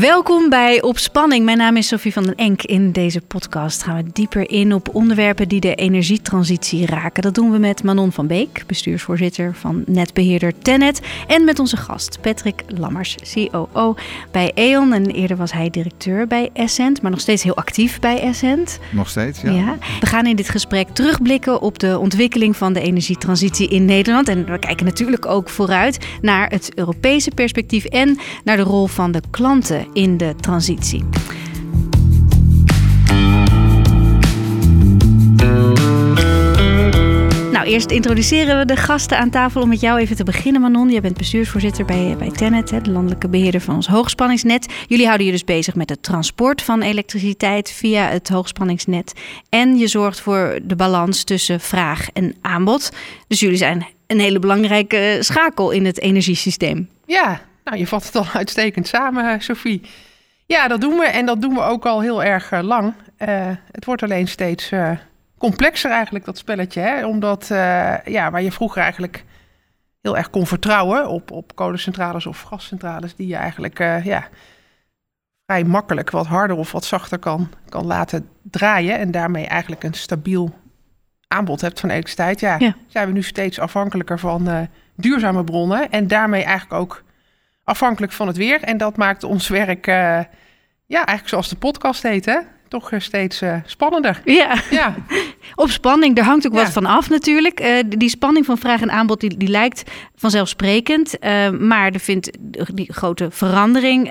Welkom bij Op Spanning. Mijn naam is Sophie van den Enk. In deze podcast gaan we dieper in op onderwerpen die de energietransitie raken. Dat doen we met Manon van Beek, bestuursvoorzitter van netbeheerder Tennet. En met onze gast Patrick Lammers, COO bij E.ON. En eerder was hij directeur bij Essent, maar nog steeds heel actief bij Essent. Nog steeds, ja. ja. We gaan in dit gesprek terugblikken op de ontwikkeling van de energietransitie in Nederland. En we kijken natuurlijk ook vooruit naar het Europese perspectief en naar de rol van de klanten in de transitie. Nou, eerst introduceren we de gasten aan tafel om met jou even te beginnen, Manon. Je bent bestuursvoorzitter bij, bij Tennet, de landelijke beheerder van ons hoogspanningsnet. Jullie houden je dus bezig met het transport van elektriciteit via het hoogspanningsnet. En je zorgt voor de balans tussen vraag en aanbod. Dus jullie zijn een hele belangrijke schakel in het energiesysteem. Ja, nou, je vat het al uitstekend samen, Sophie. Ja, dat doen we en dat doen we ook al heel erg uh, lang. Uh, het wordt alleen steeds uh, complexer eigenlijk, dat spelletje. Hè? Omdat, ja, waar je vroeger eigenlijk heel erg kon vertrouwen op, op kolencentrales of gascentrales... die je eigenlijk ja, vrij makkelijk wat harder of wat zachter kan, kan laten draaien... en daarmee eigenlijk een stabiel aanbod hebt van elektriciteit. Ja, ja. zijn we nu steeds afhankelijker van duurzame bronnen... en daarmee eigenlijk ook afhankelijk van het weer. En dat maakt ons werk, uh, ja, eigenlijk zoals de podcast heet, hè? toch steeds uh, spannender. Ja. ja, op spanning. Daar hangt ook ja. wat van af natuurlijk. Uh, die spanning van vraag en aanbod die, die lijkt vanzelfsprekend. maar er vindt die grote verandering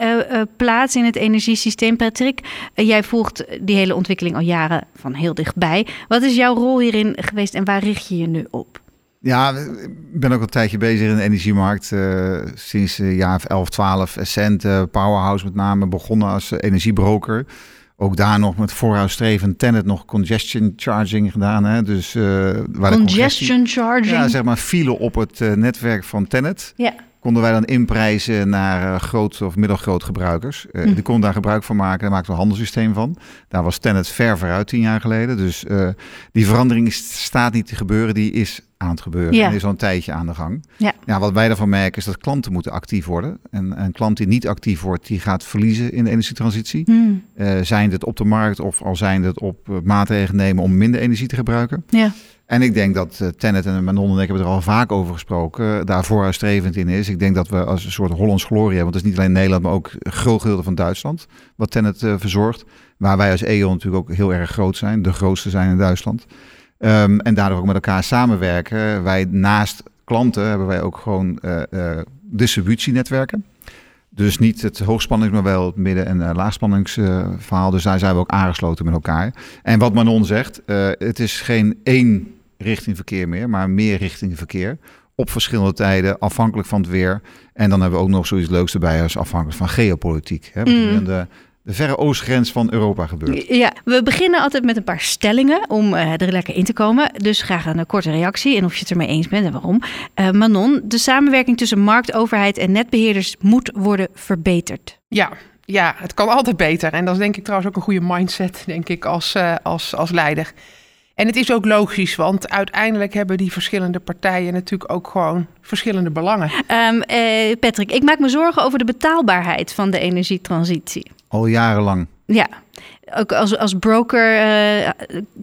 plaats in het energiesysteem. Patrick, jij volgt die hele ontwikkeling al jaren van heel dichtbij. Wat is jouw rol hierin geweest en waar richt je je nu op? Ja, ik ben ook al een tijdje bezig in de energiemarkt. Uh, sinds uh, jaar 11, 12. Essent, uh, Powerhouse met name, begonnen als energiebroker. Ook daar nog met vooruitstrevend Tenet nog congestion charging gedaan. Hè? Dus, waar congestion charging? Ja, zeg maar file op het netwerk van Tenet. Ja konden wij dan inprijzen naar uh, groot of middelgroot gebruikers. Uh, hm. Die konden daar gebruik van maken. Daar maakten we een handelssysteem van. Daar was Tenet ver vooruit tien jaar geleden. Dus uh, die verandering staat niet te gebeuren. Die is aan het gebeuren. Ja. En is al een tijdje aan de gang. Ja. ja. wat wij daarvan merken is dat klanten moeten actief worden. En een klant die niet actief wordt, die gaat verliezen in de energietransitie. Mm. zijn het op de markt of al zijn het op maatregelen nemen om minder energie te gebruiken. Ja. En ik denk dat uh, Tennet en Manon en ik hebben er al vaak over gesproken, uh, daar vooruitstrevend in is. Ik denk dat we als een soort Hollands glorie hebben, want het is niet alleen Nederland, maar ook groot gedeelte van Duitsland, wat Tennet uh, verzorgt. Waar wij als E.ON natuurlijk ook heel erg groot zijn, de grootste zijn in Duitsland. Um, en daardoor ook met elkaar samenwerken. Wij naast klanten hebben wij ook gewoon distributienetwerken. Dus niet het hoogspannings, maar wel het midden- en uh, laagspanningsverhaal. dus daar zijn we ook aangesloten met elkaar. En wat Manon zegt, uh, het is geen één richting verkeer meer, maar meer richting verkeer. Op verschillende tijden, afhankelijk van het weer. En dan hebben we ook nog zoiets leuks erbij als afhankelijk van geopolitiek. Hè? Mm. De, de verre oostgrens van Europa gebeurt. Ja, we beginnen altijd met een paar stellingen om uh, er lekker in te komen. Dus graag een korte reactie en of je het ermee eens bent en waarom. Uh, Manon, de samenwerking tussen markt, overheid en netbeheerders moet worden verbeterd. Ja, ja, het kan altijd beter. En dat is denk ik trouwens ook een goede mindset, denk ik, als, uh, als, als leider. En het is ook logisch, want uiteindelijk hebben die verschillende partijen natuurlijk ook gewoon verschillende belangen. Um, eh, Patrick, ik maak me zorgen over de betaalbaarheid van de energietransitie. Al jarenlang. Ja, ook als, als broker uh,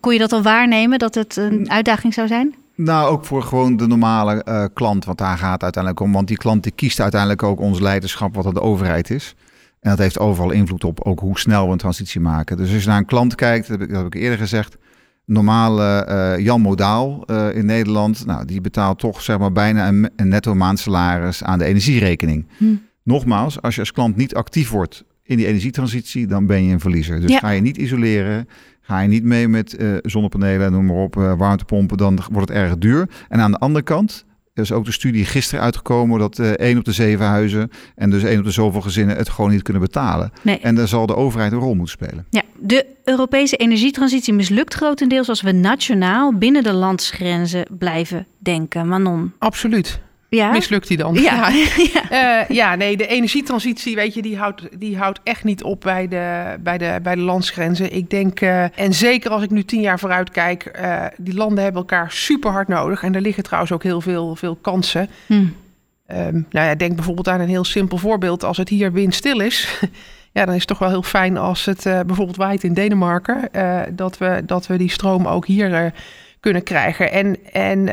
kon je dat al waarnemen dat het een uitdaging zou zijn? Nou, ook voor gewoon de normale uh, klant, want daar gaat het uiteindelijk om. Want die klant die kiest uiteindelijk ook ons leiderschap, wat de overheid is. En dat heeft overal invloed op ook hoe snel we een transitie maken. Dus als je naar een klant kijkt, dat heb ik, dat heb ik eerder gezegd normale uh, Jan Modaal uh, in Nederland, nou, die betaalt toch zeg maar bijna een, een netto maandsalaris aan de energierekening. Hm. Nogmaals, als je als klant niet actief wordt in die energietransitie, dan ben je een verliezer. Dus ja. ga je niet isoleren, ga je niet mee met uh, zonnepanelen, noem maar op, warmtepompen, dan wordt het erg duur. En aan de andere kant, er is ook de studie gisteren uitgekomen dat uh, één op de zeven huizen en dus één op de zoveel gezinnen het gewoon niet kunnen betalen. Nee. En daar zal de overheid een rol moeten spelen. Ja, de Europese energietransitie mislukt grotendeels als we nationaal binnen de landsgrenzen blijven denken. Manon. Absoluut. Ja? Mislukt die dan? Ja. Ja. Uh, ja, nee, de energietransitie, weet je, die houdt, die houdt echt niet op bij de, bij de, bij de landsgrenzen. Ik denk, uh, en zeker als ik nu tien jaar vooruit kijk, uh, die landen hebben elkaar super hard nodig. En er liggen trouwens ook heel veel, veel kansen. Hm. Um, nou ja, denk bijvoorbeeld aan een heel simpel voorbeeld. Als het hier windstil is, Ja, dan is het toch wel heel fijn als het bijvoorbeeld waait in Denemarken. dat, we, dat we die stroom ook hier kunnen krijgen. En, en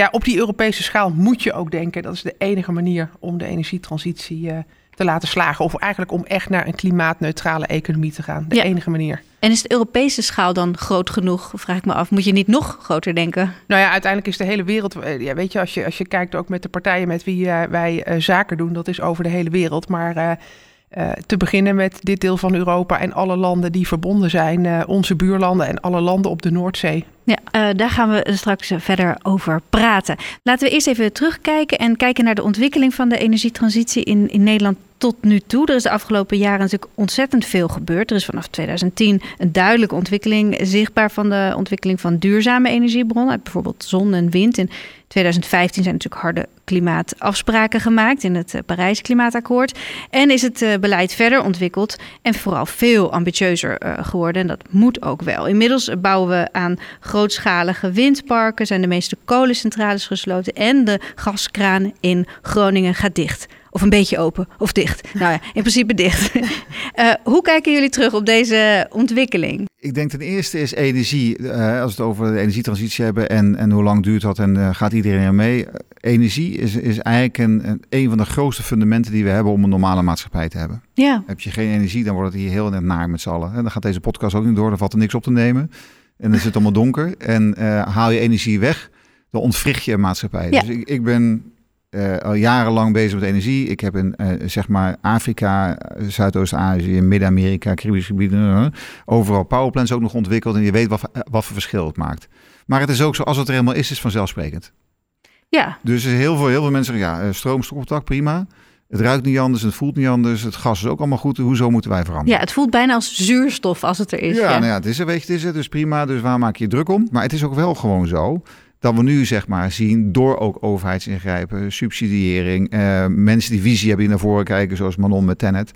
ja, op die Europese schaal moet je ook denken. Dat is de enige manier om de energietransitie te laten slagen. Of eigenlijk om echt naar een klimaatneutrale economie te gaan. De enige manier. En is de Europese schaal dan groot genoeg? Vraag ik me af. Moet je niet nog groter denken? Nou ja, uiteindelijk is de hele wereld. Eh, ja, weet je, als je, als je kijkt ook met de partijen met wie uh, wij zaken doen, dat is over de hele wereld. Maar uh, te beginnen met dit deel van Europa en alle landen die verbonden zijn, onze buurlanden en alle landen op de Noordzee. Ja, uh, daar gaan we straks verder over praten. Laten we eerst even terugkijken en kijken naar de ontwikkeling van de energietransitie in, in Nederland tot nu toe. Er is de afgelopen jaren natuurlijk ontzettend veel gebeurd. Er is vanaf 2010 een duidelijke ontwikkeling zichtbaar van de ontwikkeling van duurzame energiebronnen, bijvoorbeeld zon en wind. In 2015 zijn natuurlijk harde klimaatafspraken gemaakt in het eh, Parijs Klimaatakkoord. En is het eh, beleid verder ontwikkeld en vooral veel ambitieuzer eh, geworden. En dat moet ook wel. Inmiddels bouwen we aan grootschalige windparken, zijn de meeste kolencentrales gesloten en de gaskraan in Groningen gaat dicht. Of een beetje open of dicht. Nou ja, in principe dicht. Hoe kijken jullie terug op deze ontwikkeling? Ik denk ten eerste is energie, als we het over de energietransitie hebben en, en hoe lang duurt dat en gaat iedereen er mee. Energie is, is eigenlijk een, een van de grootste fundamenten die we hebben om een normale maatschappij te hebben. Ja. Heb je geen energie, dan wordt het hier heel net naar met z'n allen. En dan gaat deze podcast ook niet door, dan valt er niks op te nemen. En dan is het allemaal donker. En haal je energie weg, dan ontwricht je een maatschappij. Ja. Dus ik, ik ben uh, al jarenlang bezig met energie. Ik heb in uh, zeg maar Afrika, Zuidoost-Azië, Midden-Amerika, Caribische gebieden, overal powerplants ook nog ontwikkeld. En je weet wat, wat voor verschil het maakt. Maar het is ook zo, als het er helemaal is, is vanzelfsprekend. Ja. Dus heel veel, heel veel mensen zeggen, ja, stroomstopcontact, prima. Het ruikt niet anders, het voelt niet anders. Het gas is ook allemaal goed. Hoezo moeten wij veranderen? Ja, het voelt bijna als zuurstof als het er is. Ja, ja. Nou ja het is er, weet je, het is er. Dus prima, dus waar maak je je druk om? Maar het is ook wel gewoon zo dat we nu zeg maar zien door ook overheidsingrijpen, subsidiëring, uh, mensen die visie hebben die naar voren kijken, zoals Manon met Tenet,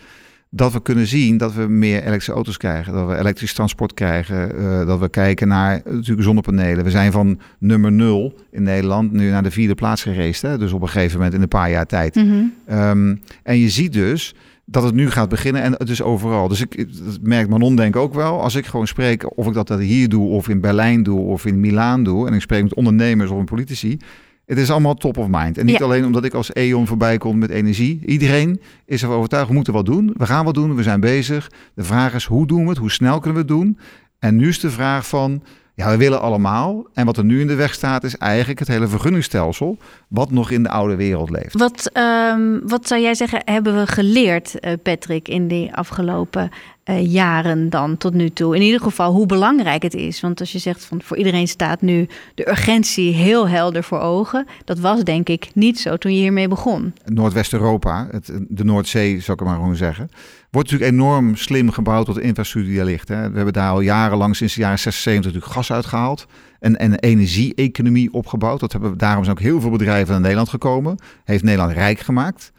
dat we kunnen zien dat we meer elektrische auto's krijgen, dat we elektrisch transport krijgen, uh, dat we kijken naar natuurlijk zonnepanelen. We zijn van nummer nul in Nederland nu naar de vierde plaats gereisd, hè? dus op een gegeven moment in een paar jaar tijd. Mm -hmm. um, en je ziet dus dat het nu gaat beginnen en het is overal. Dus ik dat merkt Manon denk ook wel. Als ik gewoon spreek, of ik dat hier doe, of in Berlijn doe, of in Milaan doe, en ik spreek met ondernemers of met politici, het is allemaal top of mind. En niet alleen omdat ik als E.ON voorbij kom met energie. Iedereen is ervan overtuigd, we moeten wat doen. We gaan wat doen, we zijn bezig. De vraag is, hoe doen we het? Hoe snel kunnen we het doen? En nu is de vraag van, ja, we willen allemaal. En wat er nu in de weg staat, is eigenlijk het hele vergunningstelsel, wat nog in de oude wereld leeft. Wat, um, wat zou jij zeggen, hebben we geleerd, uh, Patrick, in die afgelopen uh, jaren dan tot nu toe? In ieder geval hoe belangrijk het is. Want als je zegt van voor iedereen staat nu de urgentie heel helder voor ogen. Dat was denk ik niet zo toen je hiermee begon. Noordwest-Europa, de Noordzee zou ik maar gewoon zeggen wordt natuurlijk enorm slim gebouwd tot de infrastructuur die er ligt. Hè. We hebben daar al jarenlang, sinds de jaren 76, natuurlijk gas uitgehaald. En, en energie-economie opgebouwd. Dat hebben, daarom zijn ook heel veel bedrijven naar Nederland gekomen. Heeft Nederland rijk gemaakt.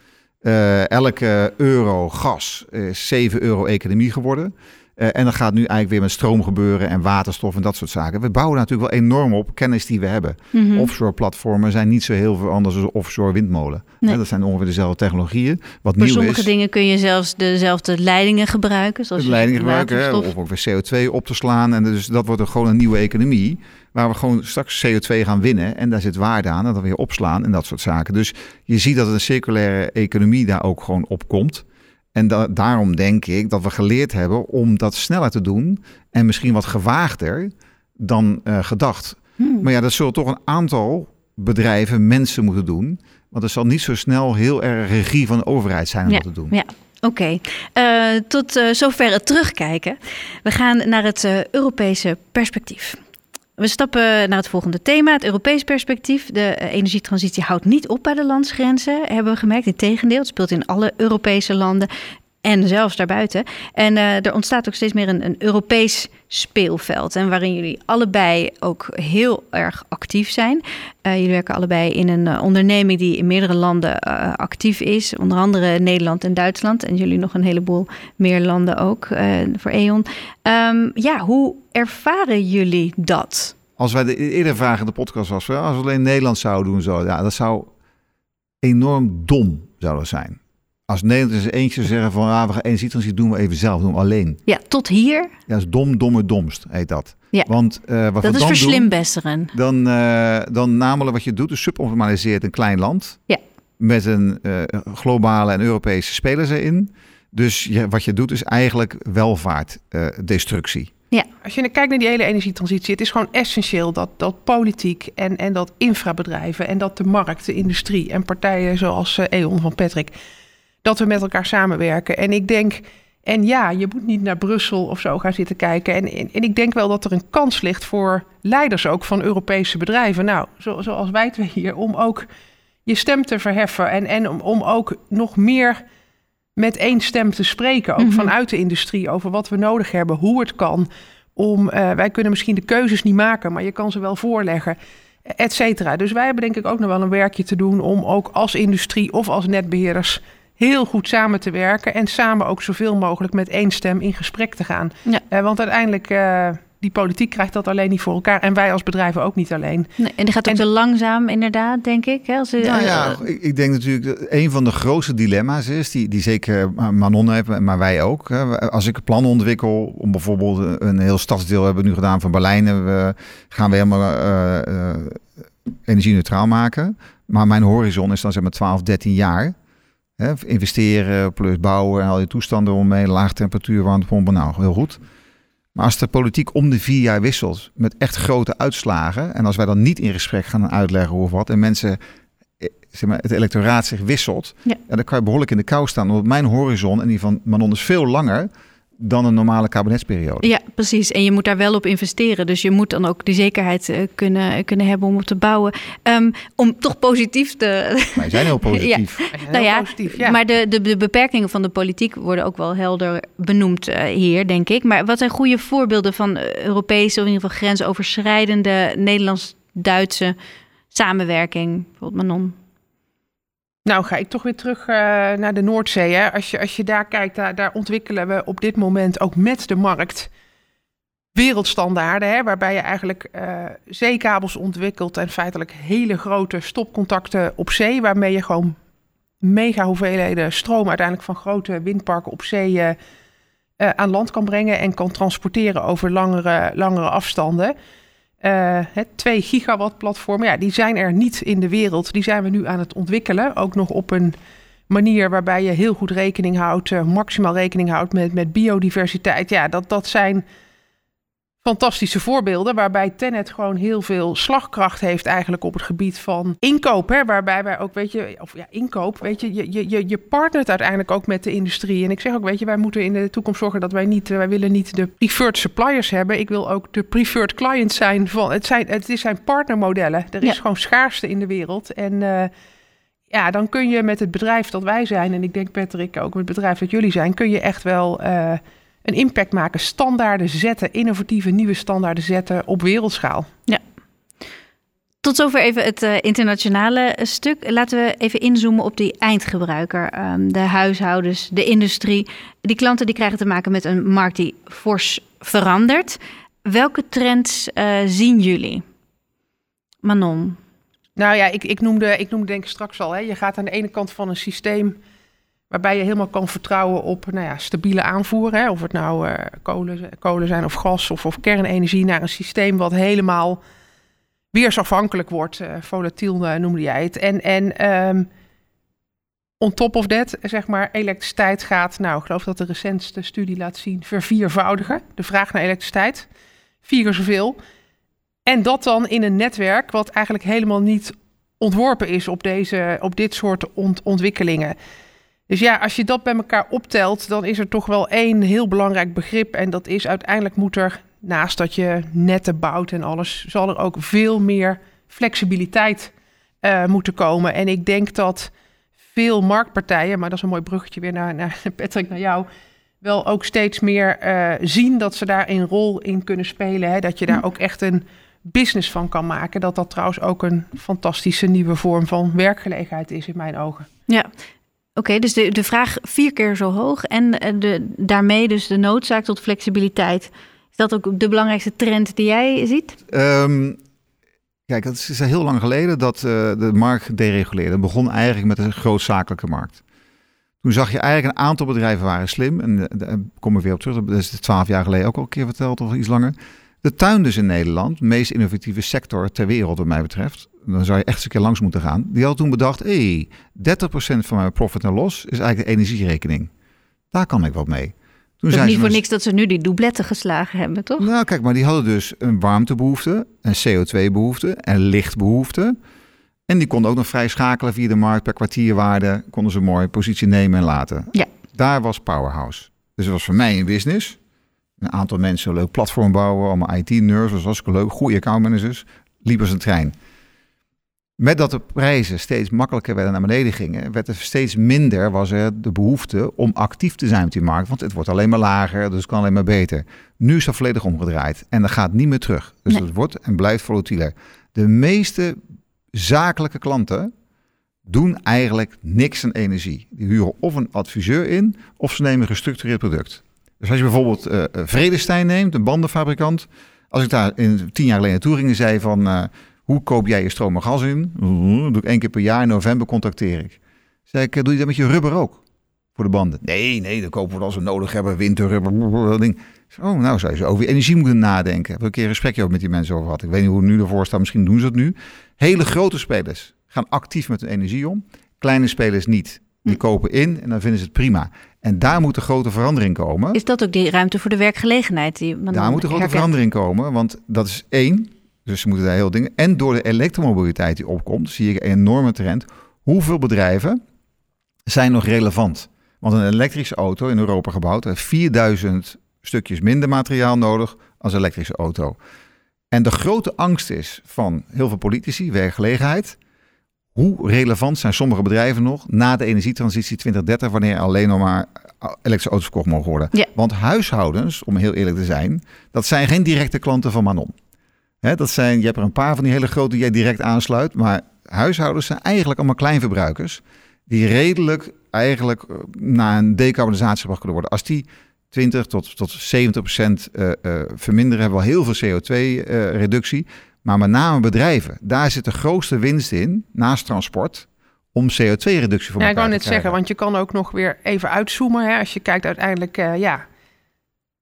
Uh, elke euro gas is 7 euro economie geworden. Uh, en dat gaat nu eigenlijk weer met stroom gebeuren en waterstof en dat soort zaken. We bouwen natuurlijk wel enorm op kennis die we hebben. Mm -hmm. Offshore platformen zijn niet zo heel veel anders dan offshore windmolen. Nee. dat zijn ongeveer dezelfde technologieën. Wat Voor nieuw sommige is, dingen kun je zelfs dezelfde leidingen gebruiken. Zoals leidingen gebruiken, hè, of ook weer CO2 op te slaan. En dus dat wordt er gewoon een nieuwe economie. Waar we gewoon straks CO2 gaan winnen. En daar zit waarde aan. En dan weer opslaan en dat soort zaken. Dus je ziet dat een circulaire economie daar ook gewoon op komt. En da daarom denk ik dat we geleerd hebben om dat sneller te doen en misschien wat gewaagder dan uh, gedacht. Hmm. Maar ja, dat zullen toch een aantal bedrijven, mensen moeten doen. Want het zal niet zo snel heel erg regie van de overheid zijn om ja, dat te doen. Ja. Oké, okay. uh, tot uh, zover het terugkijken. We gaan naar het Europese perspectief. We stappen naar het volgende thema, het Europees perspectief. De energietransitie houdt niet op bij de landsgrenzen, hebben we gemerkt. Integendeel, het speelt in alle Europese landen en zelfs daarbuiten. En uh, er ontstaat ook steeds meer een, een, Europees speelveld. En waarin jullie allebei ook heel erg actief zijn. Uh, jullie werken allebei in een uh, onderneming die in meerdere landen actief is. Onder andere Nederland en Duitsland. En jullie nog een heleboel meer landen ook voor E.ON. Um, ja, hoe ervaren jullie dat? Als wij de eerder vraag in de podcast was, als we alleen Nederland zouden doen, zo, ja, dat zou enorm dom zouden zijn. Als Nederland eens eentje zeggen van ah, we gaan energietransitie doen we even zelf, doen we alleen. Ja, tot hier. Ja, dat is dom, domme, domst heet dat. Ja. Want uh, wat dat we is dan verslimbesseren. Doen, dan, uh, dan namelijk wat je doet, is suboptimaliseert een klein land. Ja. Met een uh, globale en Europese spelers erin. Dus je, wat je doet is eigenlijk welvaartdestructie. Ja. Als je kijkt naar die hele energietransitie, het is gewoon essentieel dat, dat politiek en, en dat infrabedrijven en dat de markt, de industrie en partijen zoals E.ON van Patrick, dat we met elkaar samenwerken. En ik denk, en ja, je moet niet naar Brussel of zo gaan zitten kijken. En, en, en ik denk wel dat er een kans ligt voor leiders ook van Europese bedrijven. Nou, zo, zoals wij twee hier, om ook je stem te verheffen en, en om, om ook nog meer met één stem te spreken, ook Mhm. vanuit de industrie, over wat we nodig hebben, hoe het kan. Om, eh, wij kunnen misschien de keuzes niet maken, maar je kan ze wel voorleggen, et cetera. Dus wij hebben denk ik ook nog wel een werkje te doen om ook als industrie of als netbeheerders heel goed samen te werken en samen ook zoveel mogelijk met één stem in gesprek te gaan. Ja. Eh, want uiteindelijk, eh, die politiek krijgt dat alleen niet voor elkaar en wij als bedrijven ook niet alleen. Nee, en die gaat ook En- te langzaam, inderdaad, denk ik. Hè? Als, u- Nou ja, eh, ik, ik denk natuurlijk dat een van de grootste dilemma's is, die, die zeker Manon heeft, maar wij ook. Hè. Als ik een plan ontwikkel om bijvoorbeeld een heel stadsdeel hebben we nu gedaan van Berlijn, en we gaan we helemaal eh, eh, energie-neutraal maken. Maar mijn horizon is dan zeg maar 12, 13 jaar. Investeren, plus bouwen en al die toestanden omheen, laag temperatuur, warmtepompen, nou heel goed. Maar als de politiek om de vier jaar wisselt met echt grote uitslagen. En als wij dan niet in gesprek gaan uitleggen hoe of wat. En mensen, eh, zeg maar, het electoraat zich wisselt. Ja. dan kan je behoorlijk in de kou staan. Want mijn horizon en die van Manon is veel langer dan een normale kabinetsperiode. Ja, precies. En je moet daar wel op investeren. Dus je moet dan ook die zekerheid eh, kunnen, kunnen hebben om op te bouwen. Ehm, om toch positief te. Wij zijn heel positief. Heel Nou ja, positief, ja. Maar de, de, de beperkingen van de politiek worden ook wel helder benoemd eh, hier, denk ik. Maar wat zijn goede voorbeelden van eh, Europese of in ieder geval grensoverschrijdende Nederlands-Duitse samenwerking? Bijvoorbeeld Manon. Nou, ga ik toch weer terug eh, naar de Noordzee. Hè? Als, je, als je daar kijkt, daar, ontwikkelen we op dit moment ook met de markt wereldstandaarden. Hè? Waarbij je eigenlijk eh, zeekabels ontwikkelt en feitelijk hele grote stopcontacten op zee. Waarmee je gewoon mega hoeveelheden stroom uiteindelijk van grote windparken op zee eh, aan land kan brengen. En kan transporteren over langere, langere afstanden. Eh, het 2 gigawatt platformen, ja, die zijn er niet in de wereld. Die zijn we nu aan het ontwikkelen. Ook nog op een manier waarbij je heel goed rekening houdt, eh, maximaal rekening houdt met, met biodiversiteit. Ja, dat, dat zijn fantastische voorbeelden waarbij Tenet gewoon heel veel slagkracht heeft eigenlijk op het gebied van inkoop. Hè, waarbij wij ook, weet je, of ja, inkoop, weet je, je, je, je- je partnert uiteindelijk ook met de industrie. En ik zeg ook, weet je, wij moeten in de toekomst zorgen dat wij niet, wij willen niet de preferred suppliers hebben. Ik wil ook de preferred client zijn van, het zijn, het is zijn partnermodellen. Er is Ja. gewoon schaarste in de wereld. En eh, ja, dan kun je met het bedrijf dat wij zijn, en ik denk Patrick ook met het bedrijf dat jullie zijn, kun je echt wel eh, een impact maken, standaarden zetten, innovatieve nieuwe standaarden zetten op wereldschaal. Tot zover even het eh, internationale eh, stuk. Laten we even inzoomen op die eindgebruiker. Ehm, de huishoudens, de industrie. Die klanten die krijgen te maken met een markt die fors verandert. Welke trends eh, zien jullie? Manon. Nou ja, ik, ik, noemde, ik noemde denk ik straks al, hè, je gaat aan de ene kant van een systeem waarbij je helemaal kan vertrouwen op nou ja, stabiele aanvoer. Hè, of het nou eh, kolen, kolen zijn of gas of, of kernenergie naar een systeem wat helemaal weersafhankelijk wordt. eh volatiel eh, noemde jij het. En, en ehm, on top of that, zeg maar, elektriciteit gaat, nou, ik geloof dat de recentste studie laat zien, verviervoudigen. De vraag naar elektriciteit. Vier keer zoveel. En dat dan in een netwerk wat eigenlijk helemaal niet ontworpen is op, deze, op dit soort ont- ontwikkelingen. Dus ja, als je dat bij elkaar optelt, dan is er toch wel één heel belangrijk begrip. En dat is uiteindelijk moet er, naast dat je netten bouwt en alles, zal er ook veel meer flexibiliteit eh, moeten komen. En ik denk dat veel marktpartijen, maar dat is een mooi bruggetje weer naar, naar Patrick, naar jou, wel ook steeds meer eh, zien dat ze daar een rol in kunnen spelen. Hè? Dat je daar ook echt een business van kan maken. Dat dat trouwens ook een fantastische nieuwe vorm van werkgelegenheid is in mijn ogen. Ja, oké. dus de, de vraag vier keer zo hoog. En eh, de, daarmee dus de noodzaak tot flexibiliteit. Is dat ook de belangrijkste trend die jij ziet? Ehm, kijk, het is heel lang geleden dat eh, de markt dereguleerde. Het begon eigenlijk met een grootzakelijke markt. Toen zag je eigenlijk een aantal bedrijven waren slim. En daar kom ik weer op terug. Dat is twaalf jaar geleden ook al een keer verteld, of iets langer. De tuin dus in Nederland, de meest innovatieve sector ter wereld wat mij betreft. Dan zou je echt eens een keer langs moeten gaan. Die had toen bedacht, hé, hey, 30% van mijn profit en loss is eigenlijk de energierekening. Daar kan ik wat mee. Toen is niet voor niks dat ze nu die doubletten geslagen hebben, toch? Nou, kijk, maar die hadden dus een warmtebehoefte, een CO2-behoefte en lichtbehoefte. En die konden ook nog vrij schakelen via de markt per kwartierwaarde. Konden ze mooi positie nemen en laten. Ja. Daar was Powerhouse. Dus het was voor mij een business. Een aantal mensen een leuk platform bouwen. Allemaal IT-nerds, was hartstikke leuk. Goede accountmanagers. Liep als een trein. Met dat de prijzen steeds makkelijker werden naar beneden gingen, werd er steeds minder was er de behoefte om actief te zijn op die markt. Want het wordt alleen maar lager, dus het kan alleen maar beter. Nu is dat volledig omgedraaid en dat gaat niet meer terug. Dus het wordt en blijft volatieler. De meeste zakelijke klanten doen eigenlijk niks aan energie. Die huren of een adviseur in, of ze nemen een gestructureerd product. Dus als je bijvoorbeeld uh, Vredestein neemt, een bandenfabrikant. Als ik daar in tien jaar geleden naartoe ging en zei van... Uh, hoe koop jij je stroom en gas in? doe ik één keer per jaar, in november contacteer ik. Zeg ik, doe je dat met je rubber ook? Voor de banden? Nee, nee, dan kopen we als we nodig hebben. Winterrubber, ding. Oh, nou zou je zo over energie moeten nadenken. Heb ik een keer een gesprekje over met die mensen over gehad. Ik weet niet hoe het nu ervoor staat. Misschien doen ze het nu. Hele grote spelers gaan actief met hun energie om. Kleine spelers niet. Die hm. kopen in en dan vinden ze het prima. En daar moet een grote verandering komen. Is dat ook die ruimte voor de werkgelegenheid? Die daar moet een grote verandering komen. Want dat is één. Dus ze moeten daar heel dingen. En door de elektromobiliteit die opkomt, zie ik een enorme trend. Hoeveel bedrijven zijn nog relevant? Want een elektrische auto in Europa gebouwd heeft 4000 stukjes minder materiaal nodig als een elektrische auto. En de grote angst is van heel veel politici, werkgelegenheid. Hoe relevant zijn sommige bedrijven nog na de energietransitie 2030, wanneer alleen nog maar elektrische auto's verkocht mogen worden? Want huishoudens, om heel eerlijk te zijn, dat zijn geen directe klanten van Manon. Dat zijn, je hebt er een paar van die hele grote die jij direct aansluit, maar huishoudens zijn eigenlijk allemaal kleinverbruikers die redelijk eigenlijk eh, naar een decarbonisatie gebracht kunnen worden. Als die 20 tot, tot 70 procent uh, uh, verminderen, hebben we al heel veel CO2-reductie. maar met name bedrijven, daar zit de grootste winst in, naast transport, om CO2-reductie voor ja, ik wou net zeggen, want je kan ook nog weer even uitzoomen. Hè, als je kijkt uiteindelijk, ja,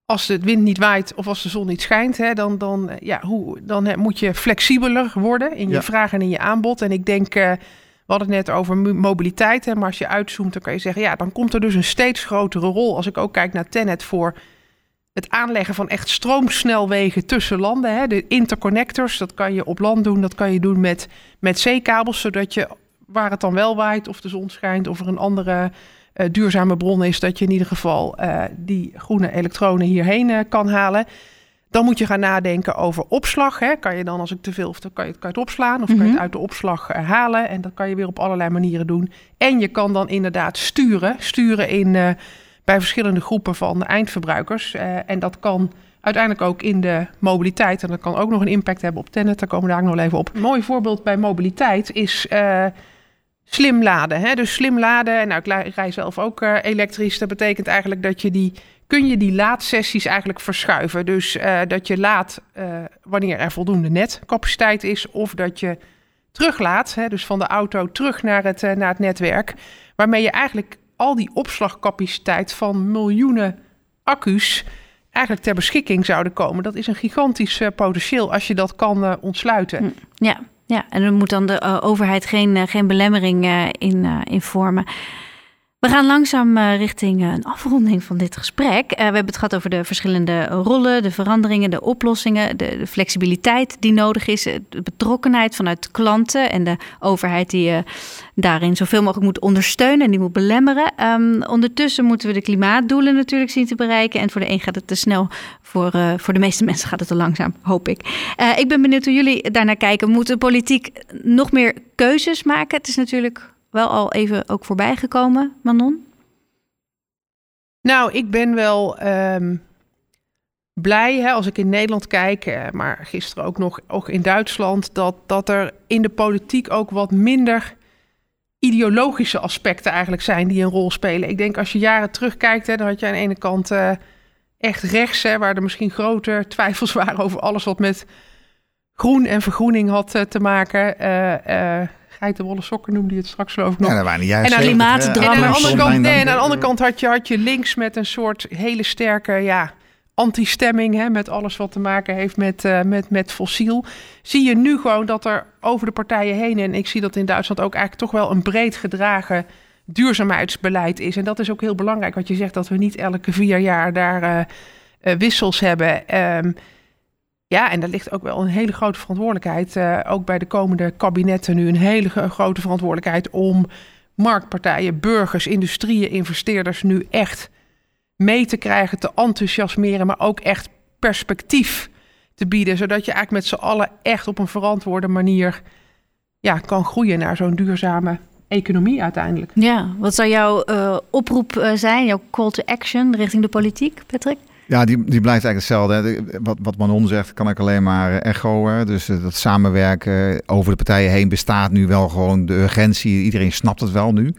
als de wind niet waait of als de zon niet schijnt, hè, dan, dan, ja, hoe, dan moet je flexibeler worden in je vraag en in je aanbod. En ik denk we hadden het net over mobiliteit, hè, maar als je uitzoomt, dan kan je zeggen, ja, dan komt er dus een steeds grotere rol. Als ik ook kijk naar Tenet voor het aanleggen van echt stroomsnelwegen tussen landen. Hè, de interconnectors, dat kan je op land doen, dat kan je doen met, met zeekabels, zodat je waar het dan wel waait, of de zon schijnt, of er een andere uh, duurzame bron is, dat je in ieder geval uh, die groene elektronen hierheen uh, kan halen. Dan moet je gaan nadenken over opslag. Hè. Kan je dan, als ik te veel of dan kan je, kan je het opslaan of kan je het mhm. uit de opslag halen. En dat kan je weer op allerlei manieren doen. En je kan dan inderdaad sturen. Sturen in, bij verschillende groepen van eindverbruikers. En dat kan uiteindelijk ook in de mobiliteit. En dat kan ook nog een impact hebben op Tenet. Daar komen we daar nog wel even op. Een mooi voorbeeld bij mobiliteit is slim laden. Hè? Dus slim laden. En nou, ik rij zelf ook elektrisch. Dat betekent eigenlijk dat je die kun je die laadsessies eigenlijk verschuiven. Dus uh, dat je laat uh, wanneer er voldoende netcapaciteit is, of dat je teruglaat, hè, dus van de auto terug naar het, naar het netwerk, waarmee je eigenlijk al die opslagcapaciteit van miljoenen accu's eigenlijk ter beschikking zouden komen. Dat is een gigantisch potentieel als je dat kan ontsluiten. Hm, ja, ja, en dan moet dan de overheid geen, geen belemmering in, in vormen. We gaan langzaam eh, richting eh, een afronding van dit gesprek. Uh, we hebben het gehad over de verschillende rollen, de veranderingen, de oplossingen, de, de flexibiliteit die nodig is, de betrokkenheid vanuit klanten en de overheid die uh, daarin zoveel mogelijk moet ondersteunen en die moet belemmeren. Um, ondertussen moeten we de klimaatdoelen natuurlijk zien te bereiken. En voor de een gaat het te snel, voor, voor de meeste mensen gaat het te langzaam, hoop ik. ik ben benieuwd hoe jullie daarnaar kijken. Moeten politiek nog meer keuzes maken? Het is natuurlijk wel al even ook voorbij gekomen, Manon? Nou, ik ben wel um, blij hè, als ik in Nederland kijk, eh, maar gisteren ook nog ook in Duitsland, dat, dat er in de politiek ook wat minder ideologische aspecten eigenlijk zijn die een rol spelen. Ik denk als je jaren terugkijkt, hè, dan had je aan de ene kant uh, echt rechts, hè, waar er misschien groter twijfels waren over alles wat met groen en vergroening had uh, te maken. Geitenwolle sokken noemde je het straks geloof ik nog. Ja, dat waren juist en, aan, en, aan de andere kant, nee, aan de andere kant had je, had je links met een soort hele sterke, ja, anti-stemming, hè, met alles wat te maken heeft met, uh, met, met fossiel. Zie je nu gewoon dat er over de partijen heen, en ik zie dat in Duitsland ook eigenlijk toch wel een breed gedragen duurzaamheidsbeleid is. En dat is ook heel belangrijk, wat je zegt, dat we niet elke vier jaar daar uh, uh, wissels hebben. Um, ja, en daar ligt ook wel een hele grote verantwoordelijkheid. Uh, ook bij de komende kabinetten nu een hele grote verantwoordelijkheid om marktpartijen, burgers, industrieën, investeerders nu echt mee te krijgen, te enthousiasmeren, maar ook echt perspectief te bieden. Zodat je eigenlijk met z'n allen echt op een verantwoorde manier ja, kan groeien naar zo'n duurzame economie uiteindelijk. Ja, wat zou jouw uh, oproep uh, zijn, jouw call to action richting de politiek, Patrick? Ja, die, die blijft eigenlijk hetzelfde. Wat, wat Manon zegt, kan ik alleen maar echoen. Dus dat samenwerken over de partijen heen bestaat nu wel gewoon de urgentie. Iedereen snapt het wel nu.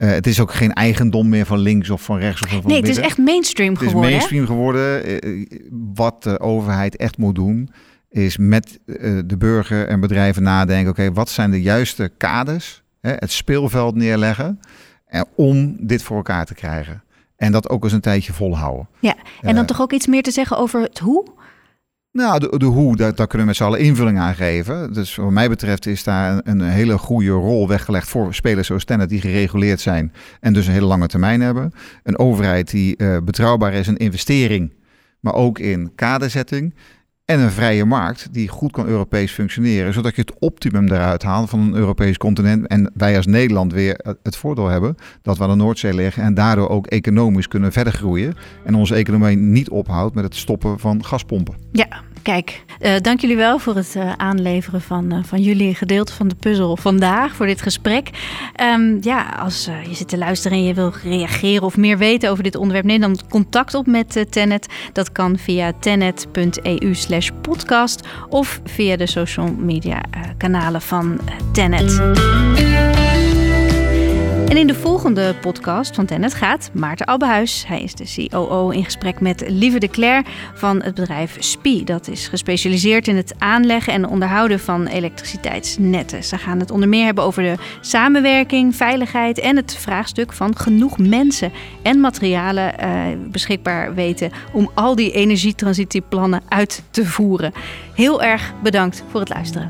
Uh, het is ook geen eigendom meer van links of van rechts of van Nee, het is echt mainstream geworden. Het is mainstream geworden. Uh, wat de overheid echt moet doen, is met uh, de burger en bedrijven nadenken. Oké, okay, wat zijn de juiste kaders? Hè, het speelveld neerleggen. om dit voor elkaar te krijgen. En dat ook eens een tijdje volhouden. Ja, en dan toch ook iets meer te zeggen over het hoe? Nou, de, de hoe, daar, daar, kunnen we met z'n allen invulling aan geven. Dus wat mij betreft is daar een, een, hele goede rol weggelegd voor spelers zoals Tenet die gereguleerd zijn en dus een hele lange termijn hebben. Een overheid die uh, betrouwbaar is in investering, maar ook in kaderzetting. En een vrije markt die goed kan Europees functioneren, zodat je het optimum eruit haalt van een Europees continent. En wij als Nederland weer het voordeel hebben dat we aan de Noordzee liggen en daardoor ook economisch kunnen verder groeien. En onze economie niet ophoudt met het stoppen van gaspompen. Ja, Kijk, uh, dank jullie wel voor het uh, aanleveren van, uh, van jullie gedeelte van de puzzel vandaag, voor dit gesprek. Um, ja, als je zit te luisteren en je wil reageren of meer weten over dit onderwerp, neem dan contact op met Tenet. Dat kan via tenet.eu slash podcast of via de social media kanalen van Tenet. En in de volgende podcast van Tennet gaat Maarten Abbehuis. Hij is de COO in gesprek met Lieve de Cler van het bedrijf SPI. Dat is gespecialiseerd in het aanleggen en onderhouden van elektriciteitsnetten. Ze gaan het onder meer hebben over de samenwerking, veiligheid en het vraagstuk van genoeg mensen en materialen uh, beschikbaar weten om al die energietransitieplannen uit te voeren. Heel erg bedankt voor het luisteren.